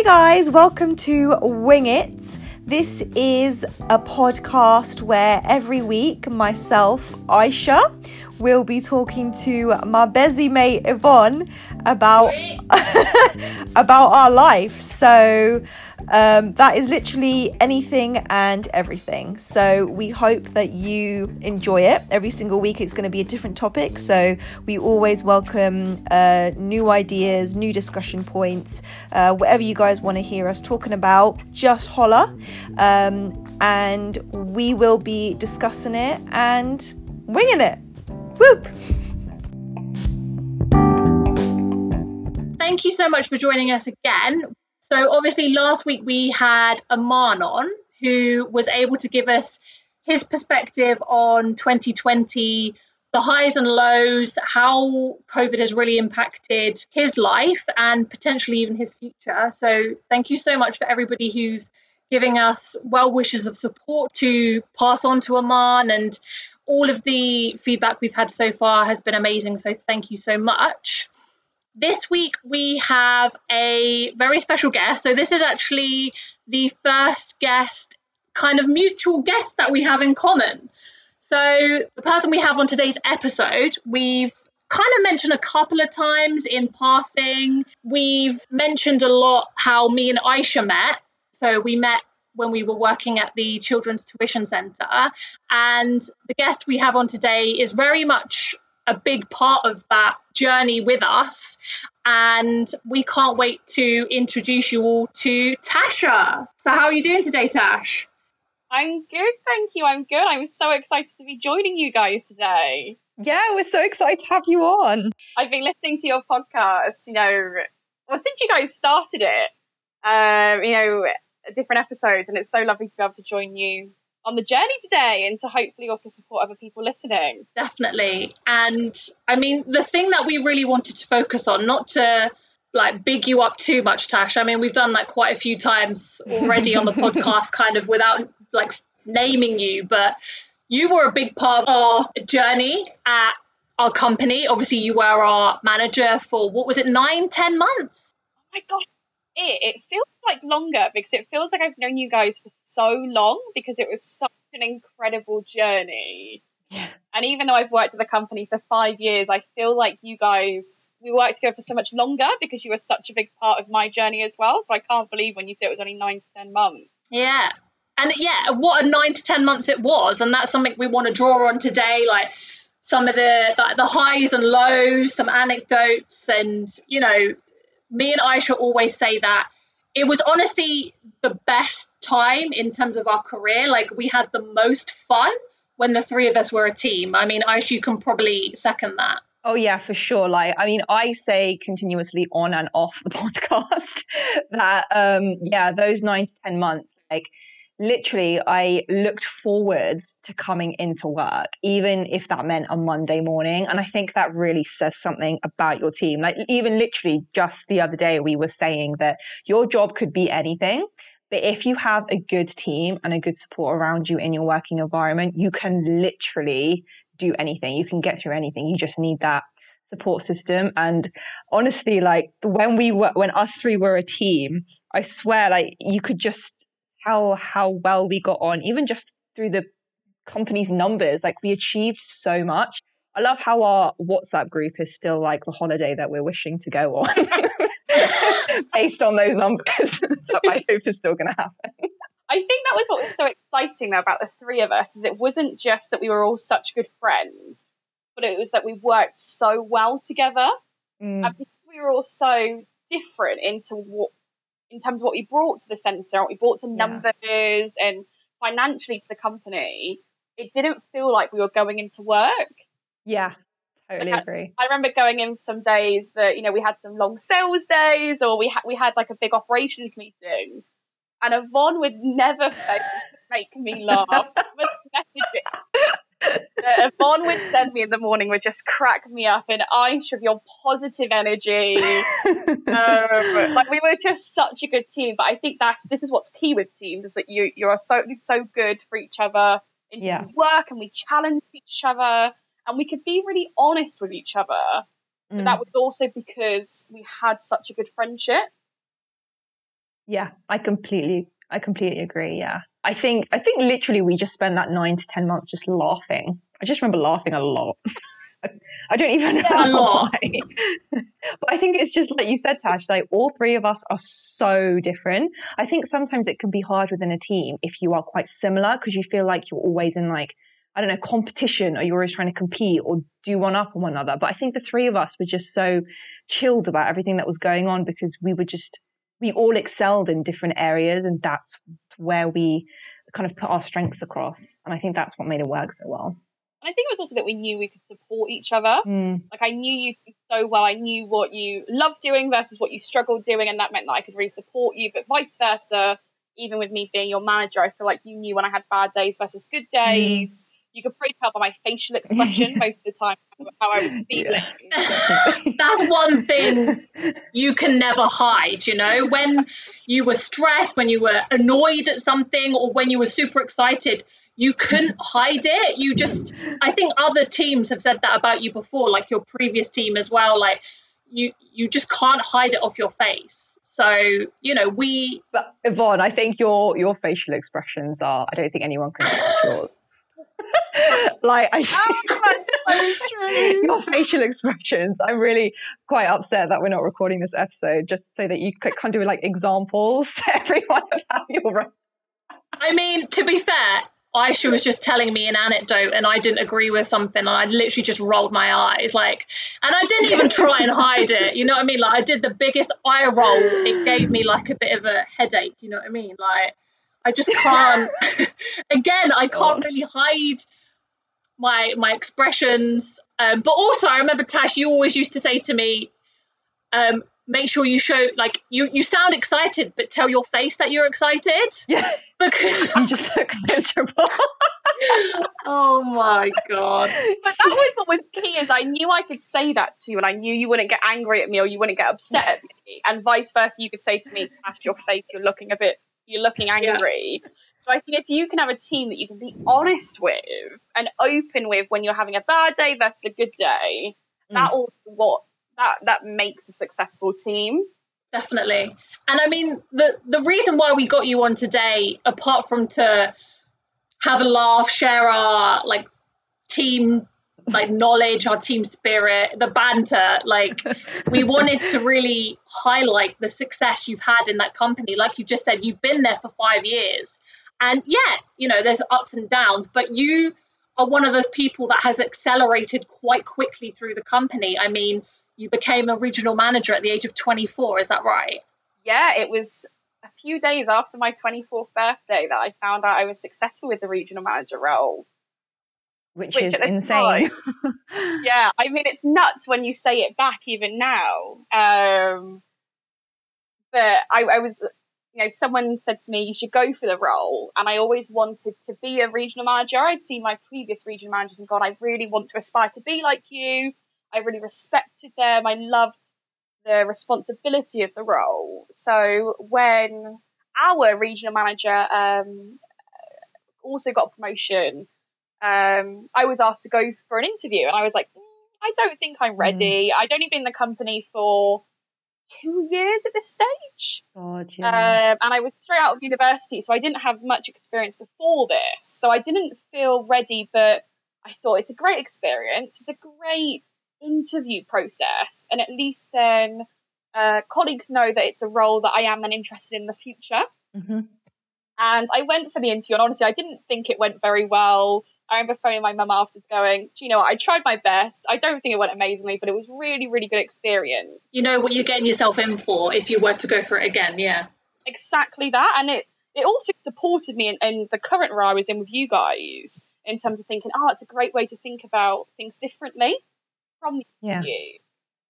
Hey guys, welcome to Wing It. This is a podcast where every week myself, Aisha, will be talking to my busy mate Yvonne about about our life. So um, that is literally anything and everything. So we hope that you enjoy it. Every single week, it's going to be a different topic. So we always welcome uh, new ideas, new discussion points, uh, whatever you guys want to hear us talking about. Just holler, um, and we will be discussing it and winging it. Whoop! Thank you so much for joining us again. So, obviously, last week we had Aman on who was able to give us his perspective on 2020, the highs and lows, how COVID has really impacted his life and potentially even his future. So, thank you so much for everybody who's giving us well wishes of support to pass on to Aman and all of the feedback we've had so far has been amazing. So, thank you so much. This week we have a very special guest. So, this is actually the first guest, kind of mutual guest that we have in common. So, the person we have on today's episode, we've kind of mentioned a couple of times in passing. We've mentioned a lot how me and Aisha met. So, we met when we were working at the Children's Tuition Centre. And the guest we have on today is very much a big part of that journey with us. And we can't wait to introduce you all to Tasha. So, how are you doing today, Tash? I'm good, thank you. I'm good. I'm so excited to be joining you guys today. Yeah, we're so excited to have you on. I've been listening to your podcast, you know, well, since you guys started it, um, you know, different episodes, and it's so lovely to be able to join you on the journey today and to hopefully also support other people listening. Definitely. And I mean, the thing that we really wanted to focus on, not to like big you up too much, Tash. I mean, we've done like quite a few times already on the podcast, kind of without like naming you, but you were a big part of our journey at our company. Obviously, you were our manager for what was it, nine, ten months? Oh my gosh, it. It feels like longer because it feels like I've known you guys for so long because it was such an incredible journey. Yeah. And even though I've worked at the company for five years, I feel like you guys we worked together for so much longer because you were such a big part of my journey as well. So I can't believe when you said it was only nine to ten months. Yeah. And yeah, what a nine to ten months it was. And that's something we want to draw on today, like some of the the, the highs and lows, some anecdotes, and you know, me and Aisha always say that it was honestly the best time in terms of our career. Like we had the most fun when the three of us were a team. I mean, Aisha, you can probably second that. Oh yeah, for sure. Like, I mean, I say continuously on and off the podcast that, um, yeah, those nine to ten months, like, literally, I looked forward to coming into work, even if that meant a Monday morning. And I think that really says something about your team. Like, even literally, just the other day, we were saying that your job could be anything. But if you have a good team and a good support around you in your working environment, you can literally do anything. You can get through anything. You just need that support system. And honestly, like when we were, when us three were a team, I swear, like you could just tell how well we got on, even just through the company's numbers. Like we achieved so much. I love how our WhatsApp group is still like the holiday that we're wishing to go on based on those numbers that I hope is still going to happen. I think that was what was so exciting about the three of us is it wasn't just that we were all such good friends, but it was that we worked so well together. Mm. And because we were all so different into what in terms of what we brought to the centre, what we brought to Yeah. numbers and financially to the company, it didn't feel like we were going into work. Yeah, totally Like, agree. I remember going in some days that you know we had some long sales days, or we had we had like a big operations meeting, and Yvonne would never make me laugh. Messages. Uh, Yvonne would send me in the morning would just crack me up, and Aisha your positive energy. Um, like we were just such a good team. But I think that's this is what's key with teams is that you you are so so good for each other in terms Yeah. of work, and we challenge each other, and we could be really honest with each other. But Mm. that was also because we had such a good friendship. Yeah, I completely, I completely agree. Yeah, I think, I think literally we just spent that nine to ten months just laughing. I just remember laughing a lot. I don't even know Yeah, a lot. why. but I think it's just like you said, Tash, like all three of us are so different. I think sometimes it can be hard within a team if you are quite similar because you feel like you're always in like, I don't know, competition or you're always trying to compete or do one up on one another. But I think the three of us were just so chilled about everything that was going on because we were just, we all excelled in different areas and that's where we kind of put our strengths across. And I think that's what made it work so well. And I think it was also that we knew we could support each other. Mm. Like I knew you so well. I knew what you loved doing versus what you struggled doing, and that meant that I could really support you. But vice versa, even with me being your manager, I feel like you knew when I had bad days versus good days. You could probably tell by my facial expression most of the time how I was feeling. That's one thing you can never hide, you know, when you were stressed, when you were annoyed at something, or when you were super excited, you couldn't hide it. You just, I think other teams have said that about you before, like your previous team as well. Like, you you just can't hide it off your face. So you know we. But Yvonne, I think your your facial expressions are. I don't think anyone can match yours. like I. Oh, so true. your facial expressions. I'm really quite upset that we're not recording this episode, just so that you could kind of do like examples to everyone of how you're. I mean, to be fair, Aisha was just telling me an anecdote and I didn't agree with something and I literally just rolled my eyes like and I didn't even try and hide it you know what I mean like I did the biggest eye roll it gave me like a bit of a headache you know what I mean like I just can't again I can't God. really hide my my expressions um, but also I remember Tash you always used to say to me um, make sure you show like you you sound excited but tell your face that you're excited Yeah, because you just look miserable. oh my god But that was what was key is I knew I could say that to you and I knew you wouldn't get angry at me or you wouldn't get upset at me. And vice versa, you could say to me, Tash, your face, you're looking a bit you're looking angry. So I think if you can have a team that you can be honest with and open with when you're having a bad day versus a good day, mm. that all what that that makes a successful team. definitely and i mean the the reason why we got you on today apart from to have a laugh share our like team like knowledge our team spirit the banter like we wanted to really highlight the success you've had in that company. Like you just said you've been there for five years. And yeah you know there's ups and downs but you are one of the people that has accelerated quite quickly through the company. I mean you became a regional manager at the age of 24 is that right? Yeah, it was a few days after my 24th birthday that I found out I was successful with the regional manager role. Which, Which is insane. yeah, I mean it's nuts when you say it back even now. Um, but I, I was, you know, someone said to me you should go for the role, and I always wanted to be a regional manager. I'd seen my previous regional managers and gone, I really want to aspire to be like you. I really respected them. I loved the responsibility of the role. So when our regional manager um, also got a promotion um, I was asked to go for an interview, and I was like, "Mm, I don't think I'm ready. I'd only been in the company for two years at this stage, God, yeah. um, and I was straight out of university, so I didn't have much experience before this. So I didn't feel ready, but I thought it's a great experience. It's a great interview process, and at least then uh, colleagues know that it's a role that I am then interested in the future. Mhm. And I went for the interview, and honestly, I didn't think it went very well. I remember phoning my mum afterwards going, Do you know what? I tried my best. I don't think it went amazingly, but it was really, really good experience. you know what you're getting yourself in for if you were to go for it again yeah Exactly that. And it, it also supported me in, in the current role I was in with you guys in terms of thinking, oh, it's a great way to think about things differently from the Yeah. interview.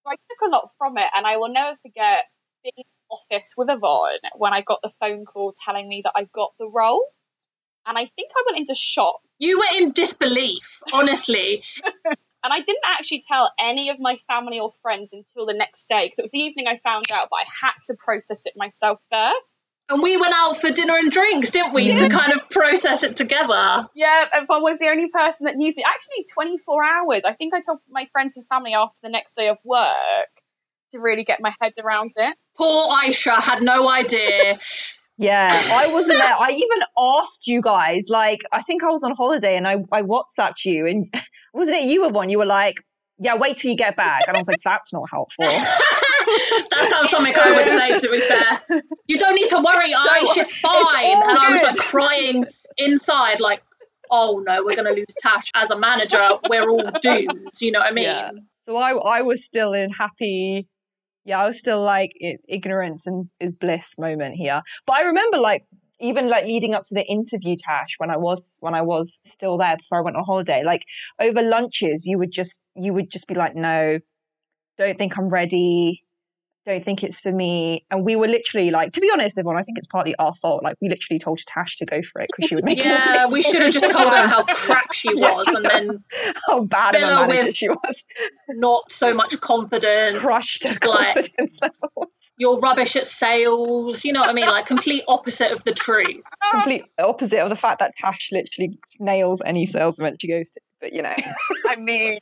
So I took a lot from it, and I will never forget being in the office with Yvonne when I got the phone call telling me that I got the role. And I think I went into shock you were in disbelief honestly And I didn't actually tell any of my family or friends until the next day because it was the evening I found out, but I had to process it myself first. and we went out for dinner and drinks didn't we to kind of process it together Yeah, and I was the only person that knew. Actually, 24 hours. I think I told my friends and family after the next day of work. to really get my head around it. Poor Aisha had no idea. Yeah, I wasn't there. I even asked you guys, like, I think I was on holiday and I, I WhatsApped you, and wasn't it you were one? You were like, yeah, wait till you get back. And I was like, that's not helpful. that sounds something I would say, to be fair. You don't need to worry, Aisha's fine. And I was like crying inside, like, oh no, we're going to lose Tash as a manager. We're all doomed. You know what I mean? Yeah. So I, I was still in happy yeah, I was still like ignorance and is bliss moment here. But I remember like even like leading up to the interview tash when I was when I was still there before I went on holiday, like over lunches you would just you would just be like, No, don't think I'm ready don't think it's for me. And we were literally like, to be honest, everyone, I think it's partly our fault. Like, we literally told Tash to go for it because she would make it. Yeah, we should have just told her how crap she was and then how bad fill her with she was. Not so much confidence. Crushed just like levels. you're rubbish at sales. You know what I mean? Like complete opposite of the truth. Complete opposite of the fact that Tash literally nails any sales event she goes to. But you know. I mean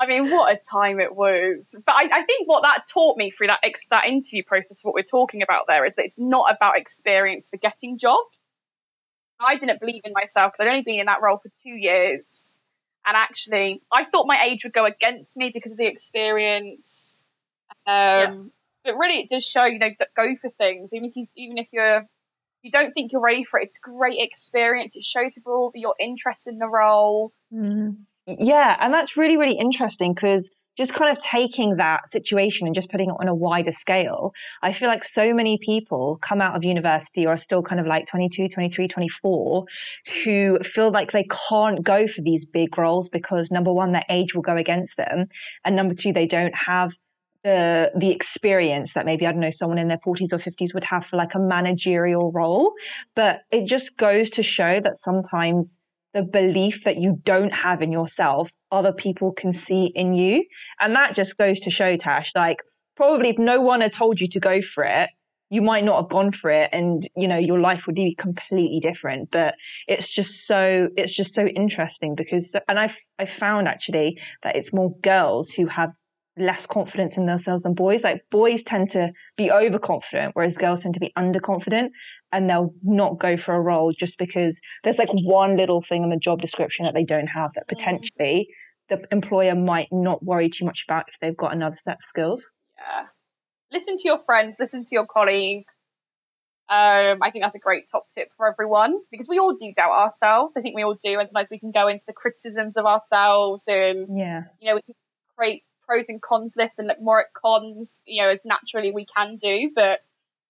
I mean, what a time it was. But I, I think what that taught me through that ex- that interview process, what we're talking about there, is that it's not about experience for getting jobs. I didn't believe in myself because I'd only been in that role for two years, and actually, I thought my age would go against me because of the experience. Um, yeah. But really, it does show, you know, go for things, even if you, even if you're you don't think you're ready for it. It's great experience. It shows people that you're interested in the role. Mm-hmm. Yeah, and that's really, really interesting because just kind of taking that situation and just putting it on a wider scale, I feel like so many people come out of university or are still kind of like 22, 23, 24 who feel like they can't go for these big roles because number one, their age will go against them. And number two, they don't have the the experience that maybe I don't know someone in their 40s or 50s would have for like a managerial role but it just goes to show that sometimes the belief that you don't have in yourself, other people can see in you. And that just goes to show, Tash, like probably if no one had told you to go for it, you might not have gone for it and you know your life would be completely different but it's just so it's just so interesting because and i've i found actually that it's more girls who have less confidence in themselves than boys. Like boys tend to be overconfident, whereas girls tend to be underconfident, and they'll not go for a role just because there's like one little thing in the job description that they don't have that potentially the employer might not worry too much about if they've got another set of skills. Yeah. Listen to your friends, listen to your colleagues. Um, I think that's a great top tip for everyone because we all do doubt ourselves. I think we all do, and sometimes we can go into the criticisms of ourselves, and yeah, you know, we can create pros and cons list and look more at cons, you know, as naturally we can do. But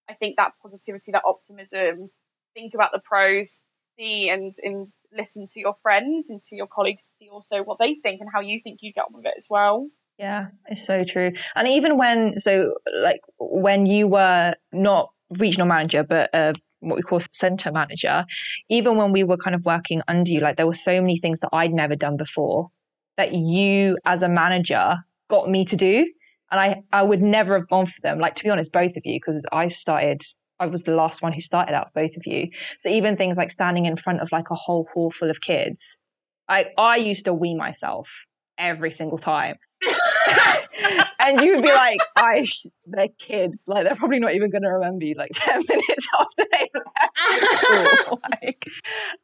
I think that positivity, that optimism, think about the pros, see and and listen to your friends and to your colleagues to see also what they think and how you think you get on with it as well. Yeah, it's so true. And even when so like when you were not regional manager but uh, what we call center manager, even when we were kind of working under you, like there were so many things that I'd never done before that you as a manager got me to do. And I, I would never have gone for them. Like, to be honest, both of you, because I started, I was the last one who started out, both of you. So even things like standing in front of like a whole hall full of kids, I, I used to wee myself every single time. and you would be like, I, sh- they're kids. Like, they're probably not even going to remember you like 10 minutes after they left. like,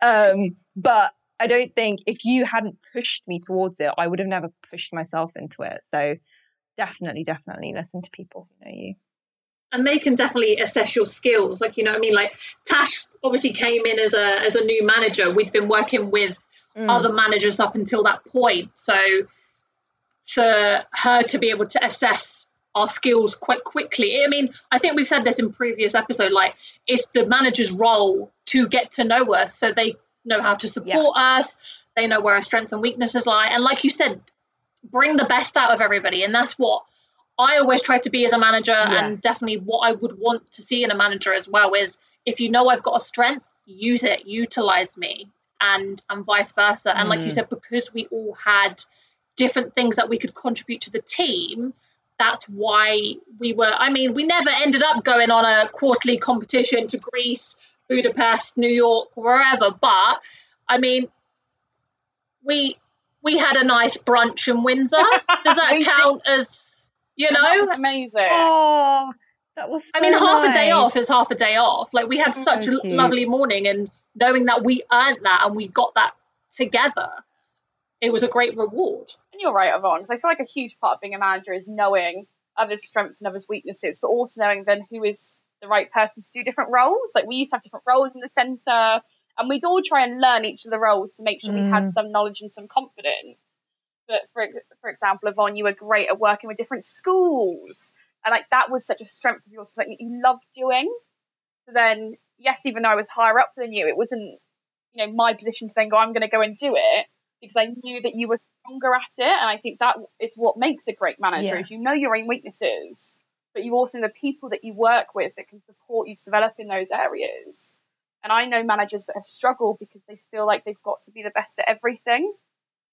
um, but I don't think if you hadn't pushed me towards it, I would have never pushed myself into it. So definitely, definitely listen to people who know you. And they can definitely assess your skills. Like, you know I mean? Like Tash obviously came in as a as a new manager. We'd been working with mm. other managers up until that point. So for her to be able to assess our skills quite quickly. I mean, I think we've said this in previous episode, like it's the manager's role to get to know us so they know how to support yeah. us. They know where our strengths and weaknesses lie. And like you said, bring the best out of everybody. And that's what I always try to be as a manager, yeah. and definitely what I would want to see in a manager as well is if you know I've got a strength, use it, utilize me, and and vice versa. And like you mm. said, because we all had different things that we could contribute to the team, that's why we were. I mean, we never ended up going on a quarterly competition to Greece Budapest, New York, wherever. But I mean, we we had a nice brunch in Windsor. Does that count as You And that know, was amazing. Oh, that was. I mean, so half a day off is half a day off. Like we had So such a cute. lovely morning, and knowing that we earned that and we got that together, it was a great reward. And you're right, Yvonne, because I feel like a huge part of being a manager is knowing others' strengths and others' weaknesses, but also knowing then who is the right person to do different roles. Like we used to have different roles in the centre, and we'd all try and learn each of the roles to make sure we had Mm. some knowledge and some confidence. But for for example, Yvonne, you were great at working with different schools, and like that was such a strength of yours, something that you loved doing. So then, yes, even though I was higher up than you, it wasn't you know my position to then go, I'm going to go and do it because I knew that you were stronger at it, and I think that is what makes a great manager Yeah. is you know your own weaknesses, but you also know the people that you work with that can support you to develop in those areas. And I know managers that have struggled because they feel like they've got to be the best at everything,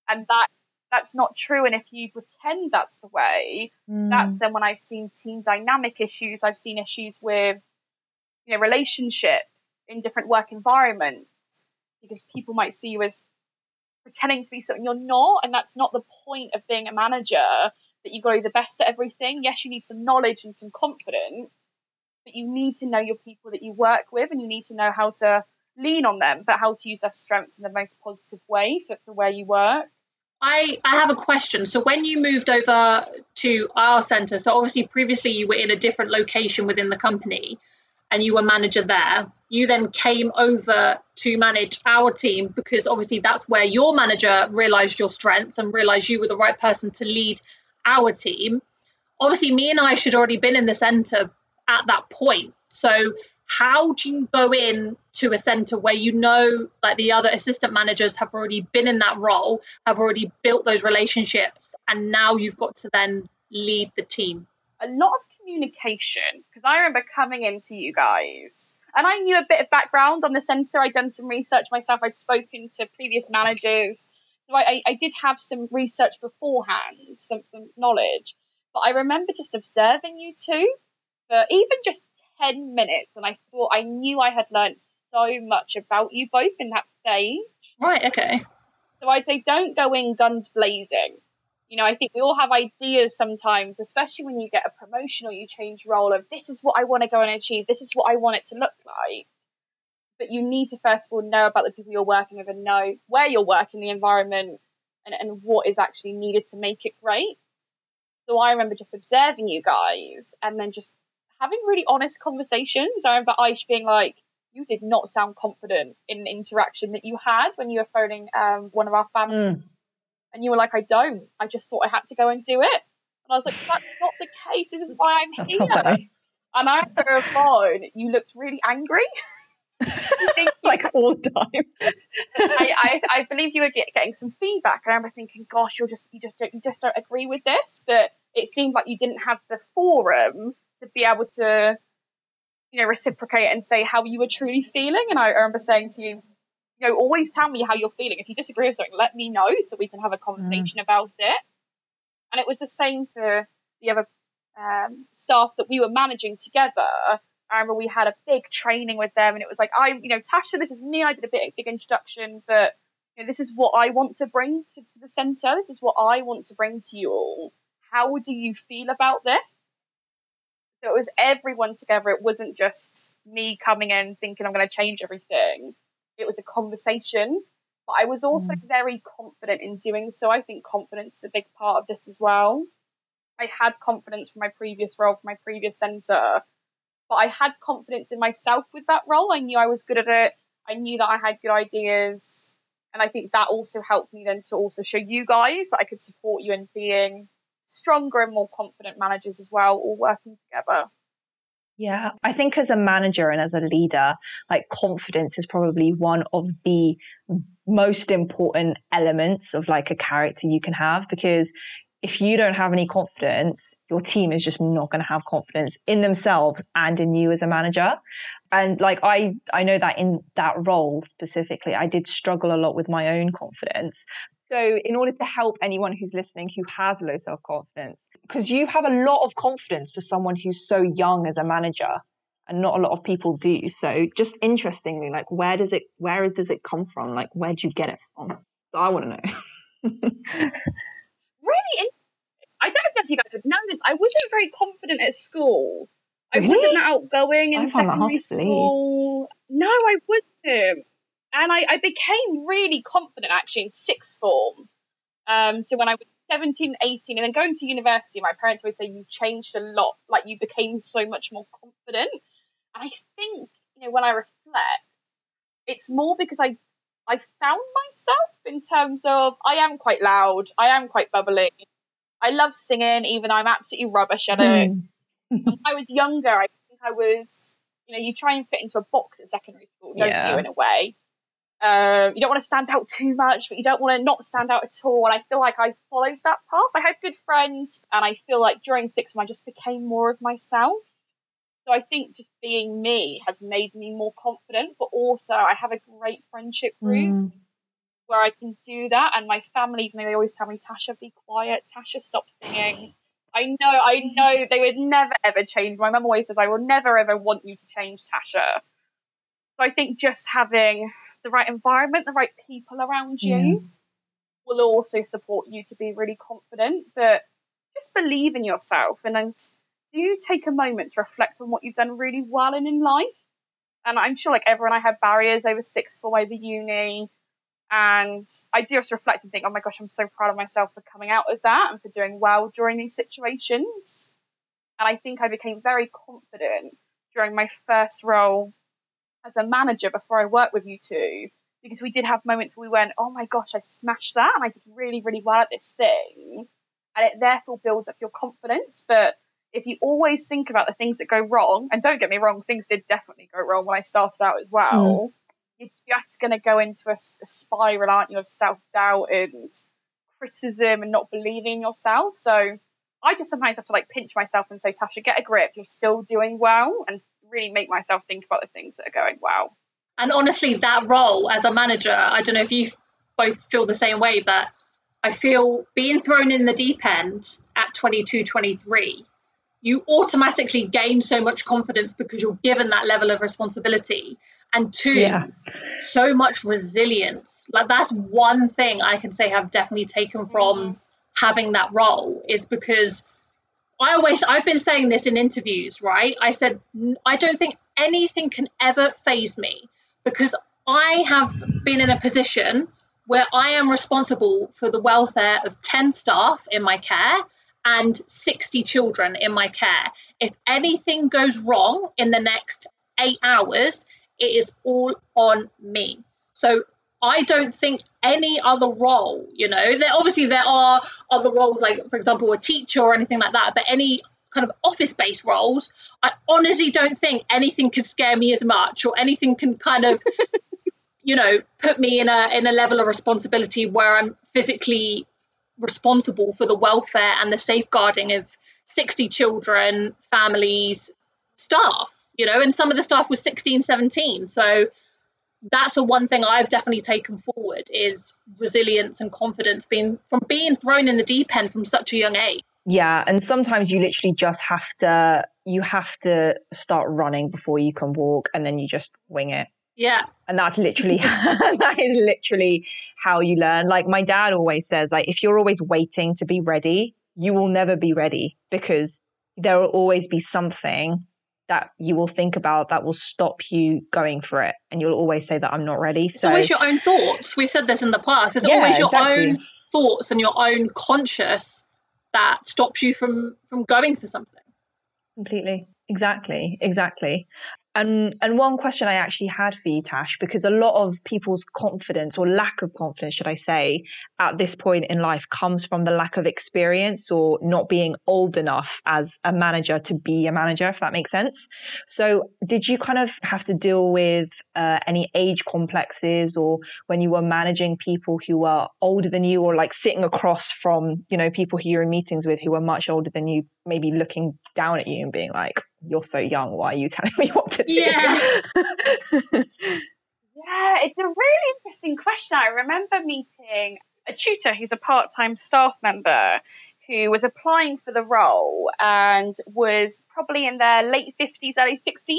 and that that's not true. And if you pretend that's the way, that's Mm. then when I've seen team dynamic issues. I've seen issues with, you know, relationships in different work environments because people might see you as pretending to be something you're not, and that's not the point of being a manager. That you be the best at everything. Yes, you need some knowledge and some confidence, but you need to know your people that you work with, and you need to know how to lean on them, but how to use their strengths in the most positive way for, for where you work. I, I have a question. So when you moved over to our centre, so obviously previously you were in a different location within the company and you were manager there. You then came over to manage our team because obviously that's where your manager realised your strengths and realised you were the right person to lead our team. Obviously me and Aisha already been in the centre at that point. So how do you go in to a centre where you know like the other assistant managers have already been in that role have already built those relationships and now you've got to then lead the team a lot of communication because I remember coming into you guys and I knew a bit of background on the centre. I'd done some research myself. I'd spoken to previous managers, so I, I, did have some research beforehand, some some knowledge. But I remember just observing you two for even just ten minutes, and I thought I knew I had learnt so much about you both in that stage. right okay So I'd say don't go in guns blazing. You know, I think we all have ideas sometimes, especially when you get a promotion or you change role of this is what I want to go and achieve, this is what I want it to look like. But you need to first of all know about the people you're working with and know where you're working, the environment, and, and what is actually needed to make it great. So I remember just observing you guys and then just having really honest conversations. I remember Aish being like, you did not sound confident in the interaction that you had when you were phoning um, one of our family. Mm. And you were like, I don't. I just thought I had to go and do it. And I was like, that's not the case. This is why I'm here. sounds like me. And I remember a phone, you looked really angry. I like all the time. I, I, I believe you were get, getting some feedback. And I remember thinking, gosh, you're just you just don't you just don't agree with this. But it seemed like you didn't have the forum to be able to, you know, reciprocate and say how you were truly feeling. And I remember saying to you, you know, always tell me how you're feeling. If you disagree with something, let me know so we can have a conversation about it. And it was the same for the other um, staff that we were managing together. I remember we had a big training with them, and it was like, I, you know, Tasha, this is me. I did a big, big introduction, but you know, this is what I want to bring to, to the centre. This is what I want to bring to you all. How do you feel about this? So it was everyone together. It wasn't just me coming in thinking I'm going to change everything. It was a conversation, but I was also mm. very confident in doing so. I think confidence is a big part of this as well. I had confidence from my previous role, from my previous centre, but I had confidence in myself with that role. I knew I was good at it. I knew that I had good ideas. And I think that also helped me then to also show you guys that I could support you in being stronger and more confident managers as well, all working together. Yeah, I think as a manager and as a leader, like confidence is probably one of the most important elements of like a character you can have because if you don't have any confidence, your team is just not going to have confidence in themselves and in you as a manager. And like I I know that in that role specifically, I did struggle a lot with my own confidence. So, in order to help anyone who's listening who has low self confidence, because you have a lot of confidence for someone who's so young as a manager, and not a lot of people do. So, just interestingly, like where does it where does it come from? Like where do you get it from? I want to know. Really, I don't know if you guys would know this. I wasn't very confident at school. I Really? wasn't outgoing in secondary school. No, I wasn't. And I, I became really confident actually in sixth form. Um, so when I was 17, 18, and then going to university, my parents always say you changed a lot. Like you became so much more confident. And I think, you know, when I reflect, it's more because I I found myself in terms of I am quite loud, I am quite bubbly. I love singing, even though I'm absolutely rubbish at it. Hmm. when I was younger, I think I was, you know, you try and fit into a box at secondary school, don't Yeah. you, in a way? Um, you don't want to stand out too much, but you don't want to not stand out at all. And I feel like I followed that path. I had good friends, and I feel like during sixth form, I just became more of myself. So I think just being me has made me more confident, but also I have a great friendship group Mm. Where I can do that. And my family, even though they always tell me, Tasha, be quiet, Tasha, stop singing. I know, I know they would never ever change. My mum always says, I will never ever want you to change, Tasha. So I think just having the right environment, the right people around you Yeah. will also support you to be really confident. But just believe in yourself and then do take a moment to reflect on what you've done really well in, in life. And I'm sure like everyone I had barriers over sixth form, over uni. And I do have to reflect and think, oh my gosh, I'm so proud of myself for coming out of that and for doing well during these situations. And I think I became very confident during my first role as a manager before I worked with you two, because we did have moments where we went, oh my gosh, I smashed that and I did really, really well at this thing. And it therefore builds up your confidence. But if you always think about the things that go wrong, and don't get me wrong, things did definitely go wrong when I started out as well, hmm. You're just going to go into a spiral, aren't you, of self doubt and criticism and not believing in yourself. So I just sometimes have to like pinch myself and say, Tasha, get a grip. You're still doing well, and really make myself think about the things that are going well. And honestly, that role as a manager, I don't know if you both feel the same way, but I feel being thrown in the deep end at 22, 23, you automatically gain so much confidence because you're given that level of responsibility. And two, Yeah. so much resilience. Like that's one thing I can say I've definitely taken from having that role is because I always I've been saying this in interviews, right? I said I don't think anything can ever phase me because I have been in a position where I am responsible for the welfare of 10 staff in my care and 60 children in my care. If anything goes wrong in the next 8 hours, it is all on me. So I don't think any other role, you know, there obviously there are other roles like for example a teacher or anything like that, but any kind of office based roles, I honestly don't think anything can scare me as much or anything can kind of you know put me in a in a level of responsibility where I'm physically responsible for the welfare and the safeguarding of 60 children, families, staff, you know, and some of the staff was 16, 17. So that's the one thing I've definitely taken forward is resilience and confidence being from being thrown in the deep end from such a young age. Yeah, and sometimes you literally just have to you have to start running before you can walk and then you just wing it. Yeah. And that's literally that is literally how you learn. Like my dad always says like if you're always waiting to be ready, you will never be ready because there will always be something that you will think about that will stop you going for it and you'll always say that I'm not ready. So, It's always your own thoughts. We've said this in the past. It's Yeah, always your exactly. own thoughts and your own conscious that stops you from from going for something. Completely. Exactly. Exactly. And and one question I actually had for you, Tash, because a lot of people's confidence or lack of confidence, should I say, at this point in life comes from the lack of experience or not being old enough as a manager to be a manager, if that makes sense. So, did you kind of have to deal with uh, any age complexes or when you were managing people who were older than you or like sitting across from, you know, people who you're in meetings with who were much older than you, maybe looking down at you and being like, you're so young. Why are you telling me what to do? Yeah. Yeah, it's a really interesting question. I remember meeting a tutor who's a part time staff member who was applying for the role and was probably in their late 50s, early 60s.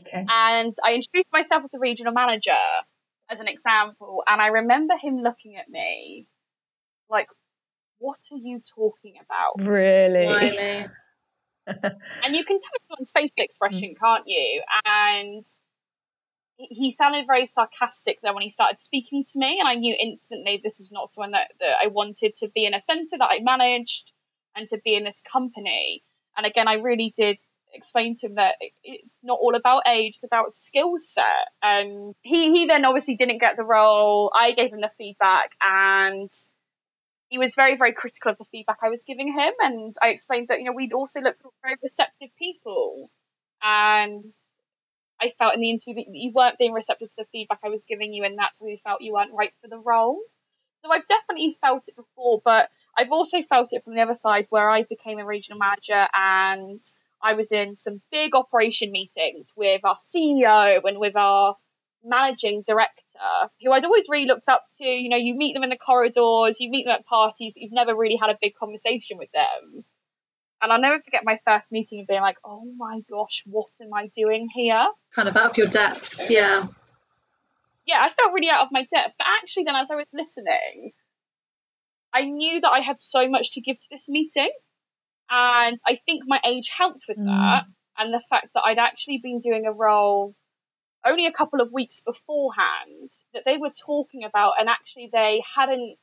okay. And I introduced myself as the regional manager as an example. And I remember him looking at me like, what are you talking about? Really? And you can tell someone's facial expression, mm. can't you? And he- he sounded very sarcastic there when he started speaking to me, and I knew instantly this is not someone that, that I wanted to be in a centre that I managed and to be in this company. And again, I really did explain to him that it's not all about age, it's about skill set. And he, he then obviously didn't get the role. I gave him the feedback, and he was very, very critical of the feedback I was giving him. And I explained that, you know, we'd also look for very receptive people. And I felt in the interview that you weren't being receptive to the feedback I was giving you, and that's why we felt you weren't right for the role. So I've definitely felt it before, but I've also felt it from the other side where I became a regional manager and I was in some big operation meetings with our CEO and with our managing director, who I'd always really looked up to. You know, you meet them in the corridors, you meet them at parties, but you've never really had a big conversation with them. And I'll never forget my first meeting and being like, oh my gosh, what am I doing here? Kind of out of your depth. Yeah. yeah, I felt really out of my depth. But actually, then as I was listening, I knew that I had so much to give to this meeting. And I think my age helped with Mm. that. And the fact that I'd actually been doing a role only a couple of weeks beforehand that they were talking about, and actually they hadn't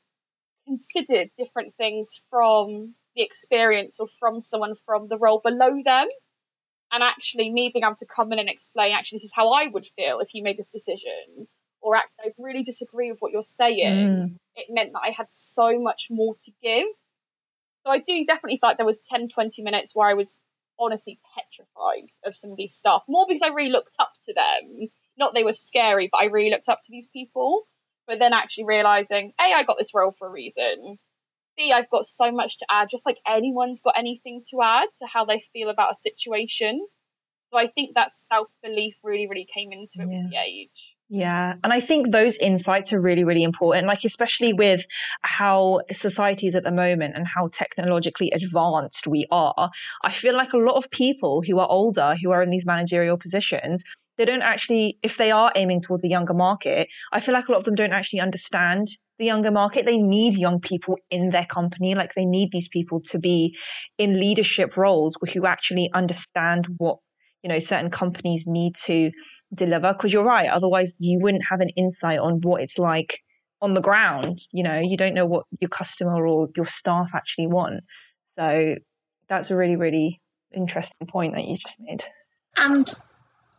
considered different things from the experience or from someone from the role below them. And actually, me being able to come in and explain, actually, this is how I would feel if you made this decision, or actually, I really disagree with what you're saying. Mm. It meant that I had so much more to give. So I do definitely feel like there was 10, 20 minutes where I was honestly petrified of some of these stuff. More because I really looked up to them. Not they were scary, but I really looked up to these people. But then actually realizing, A, I got this role for a reason. B, I've got so much to add, just like anyone's got anything to add to how they feel about a situation. So I think that self belief really, really came into it Yeah. with the age. Yeah. And I think those insights are really, really important. Like, especially with how society is at the moment and how technologically advanced we are. I feel like a lot of people who are older, who are in these managerial positions, they don't actually, if they are aiming towards the younger market, I feel like a lot of them don't actually understand the younger market. They need young people in their company. Like, they need these people to be in leadership roles who actually understand what, you know, certain companies need to deliver because you're right otherwise you wouldn't have an insight on what it's like on the ground you know you don't know what your customer or your staff actually want so that's a really really interesting point that you just made And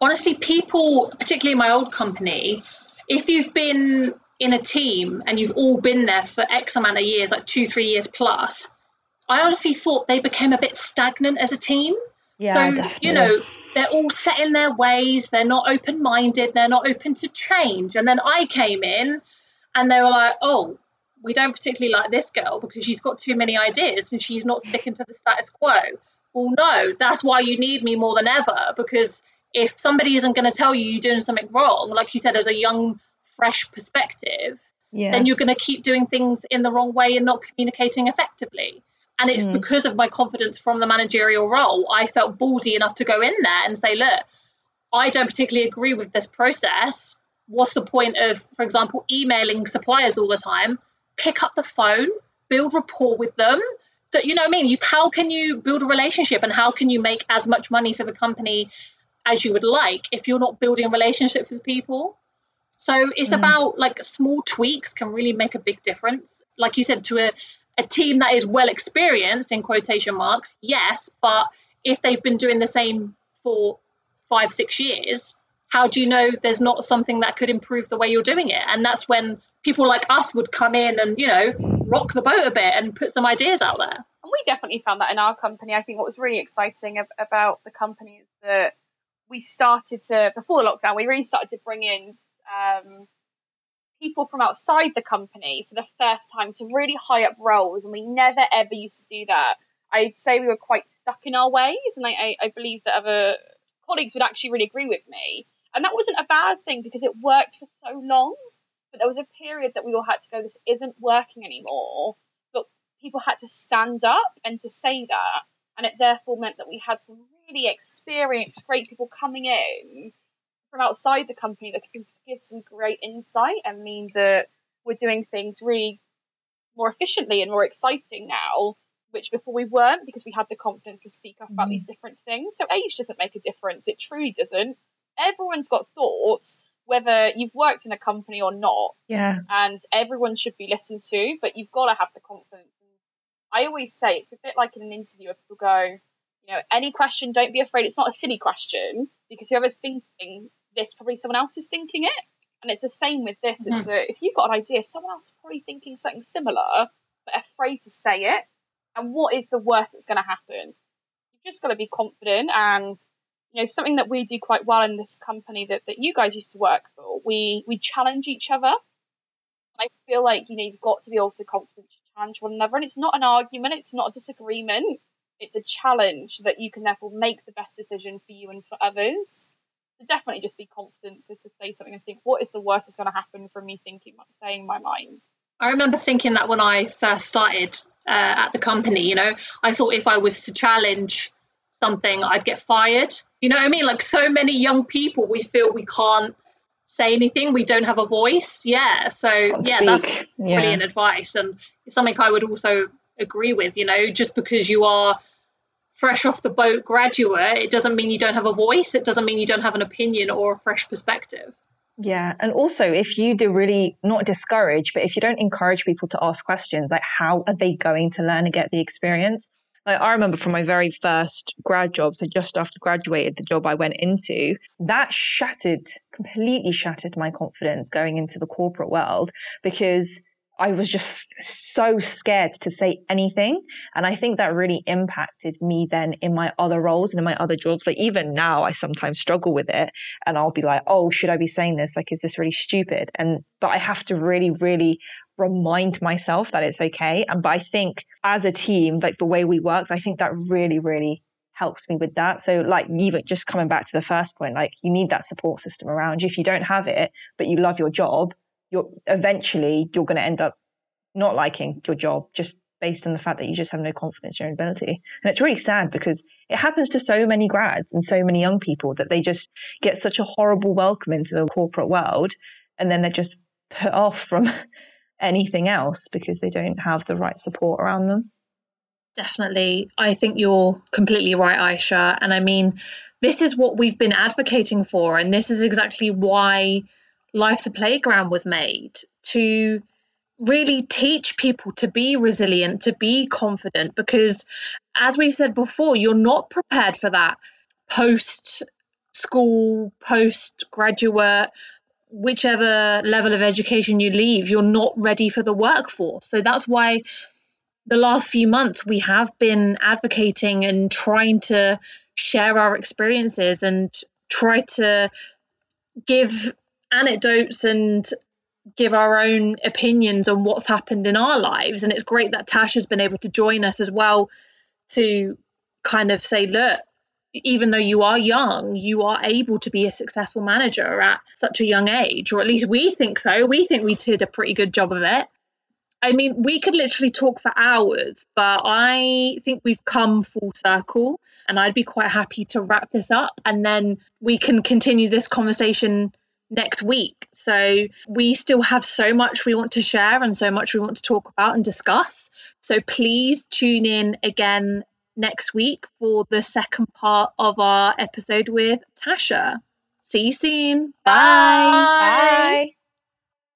honestly, people, particularly in my old company, if you've been in a team and you've all been there for X amount of years, like two, three years plus, I honestly thought they became a bit stagnant as a team. yeah so, definitely. you know, they're all set in their ways, they're not open minded, they're not open to change. And then I came in and they were like, oh, we don't particularly like this girl because she's got too many ideas and she's not sticking to the status quo. Well, no, that's why you need me more than ever because if somebody isn't going to tell you you're doing something wrong, like you said, as a young, fresh perspective, yeah then you're going to keep doing things in the wrong way and not communicating effectively. And it's Mm. because of my confidence from the managerial role, I felt ballsy enough to go in there and say, look, I don't particularly agree with this process. What's the point of, for example, emailing suppliers all the time? Pick up the phone, build rapport with them. Do- You know what I mean? You how can you build a relationship and how can you make as much money for the company as you would like if you're not building relationships with people? So it's Mm. about like small tweaks can really make a big difference. Like you said, to a, a team that is well experienced in quotation marks, yes, but if they've been doing the same for five, six years, how do you know there's not something that could improve the way you're doing it? And that's when people like us would come in and, you know, rock the boat a bit and put some ideas out there. And we definitely found that in our company. I think what was really exciting about the company is that we started to, before the lockdown, we really started to bring in um, people from outside the company for the first time to really high up roles. And we never ever used to do that. I'd say we were quite stuck in our ways. And I, I, I believe that other colleagues would actually really agree with me. And that wasn't a bad thing because it worked for so long. But there was a period that we all had to go, this isn't working anymore. But people had to stand up and to say that. And it therefore meant that we had some really experienced, great people coming in from outside the company that can give some great insight and mean that we're doing things really more efficiently and more exciting now, which before we weren't because we had the confidence to speak up about mm. these different things. So age doesn't make a difference. It truly doesn't. Everyone's got thoughts, whether you've worked in a company or not. Yeah. And everyone should be listened to, but you've got to have the confidence. I always say it's a bit like in an interview where people go, you know, any question, don't be afraid. It's not a silly question because whoever's thinking this, probably someone else is thinking it. And it's the same with this. It's Mhm. that if you've got an idea, someone else is probably thinking something similar, but afraid to say it. And what is the worst that's going to happen? You've just got to be confident. And you know, something that we do quite well in this company that, that you guys used to work for, we we challenge each other. I feel like you know you've got to be also confident to challenge one another, and it's not an argument, it's not a disagreement, it's a challenge that you can therefore make the best decision for you and for others. So definitely just be confident to, to say something and think, what is the worst that's going to happen from me thinking, saying my mind. I remember thinking that when I first started uh, at the company, you know, I thought if I was to challenge something, I'd get fired. You know what I mean? Like so many young people, we feel we can't say anything, we don't have a voice. Yeah. So, Can't yeah, that's speak. Yeah. brilliant advice. And it's something I would also agree with, you know, just because you are fresh off the boat graduate, it doesn't mean you don't have a voice. It doesn't mean you don't have an opinion or a fresh perspective. Yeah, and also if you do really not discourage, but if you don't encourage people to ask questions, like how are they going to learn and get the experience? Like I remember from my very first grad job, so just after graduated, the job I went into, that shattered, completely shattered my confidence going into the corporate world because I was just so scared to say anything. And I think that really impacted me then in my other roles and in my other jobs. Like even now, I sometimes struggle with it and I'll be like, oh, should I be saying this? Like, is this really stupid? And, but I have to really, really remind myself that it's okay. And, but I think as a team, like the way we worked, I think that really, really helped me with that. So, like, even just coming back to the first point, like, you need that support system around you. If you don't have it, but you love your job, you're eventually you're going to end up not liking your job just based on the fact that you just have no confidence in your ability. And it's really sad because it happens to so many grads and so many young people that they just get such a horrible welcome into the corporate world and then they're just put off from anything else because they don't have the right support around them. Definitely. I think you're completely right, Aisha. And I mean, this is what we've been advocating for. And this is exactly why Life's a Playground was made to really teach people to be resilient, to be confident. Because as we've said before, you're not prepared for that post school, post graduate, whichever level of education you leave, you're not ready for the workforce. So that's why the last few months we have been advocating and trying to share our experiences and try to give anecdotes and give our own opinions on what's happened in our lives. And it's great that Tash has been able to join us as well to kind of say look even though you are young you are able to be a successful manager at such a young age or at least we think so. We think we did a pretty good job of it. I mean, we could literally talk for hours, but I think we've come full circle and I'd be quite happy to wrap this up and then we can continue this conversation next week. So we still have so much we want to share and so much we want to talk about and discuss. So please tune in again next week for the second part of our episode with Tasha. See you soon. Bye. Bye. Bye.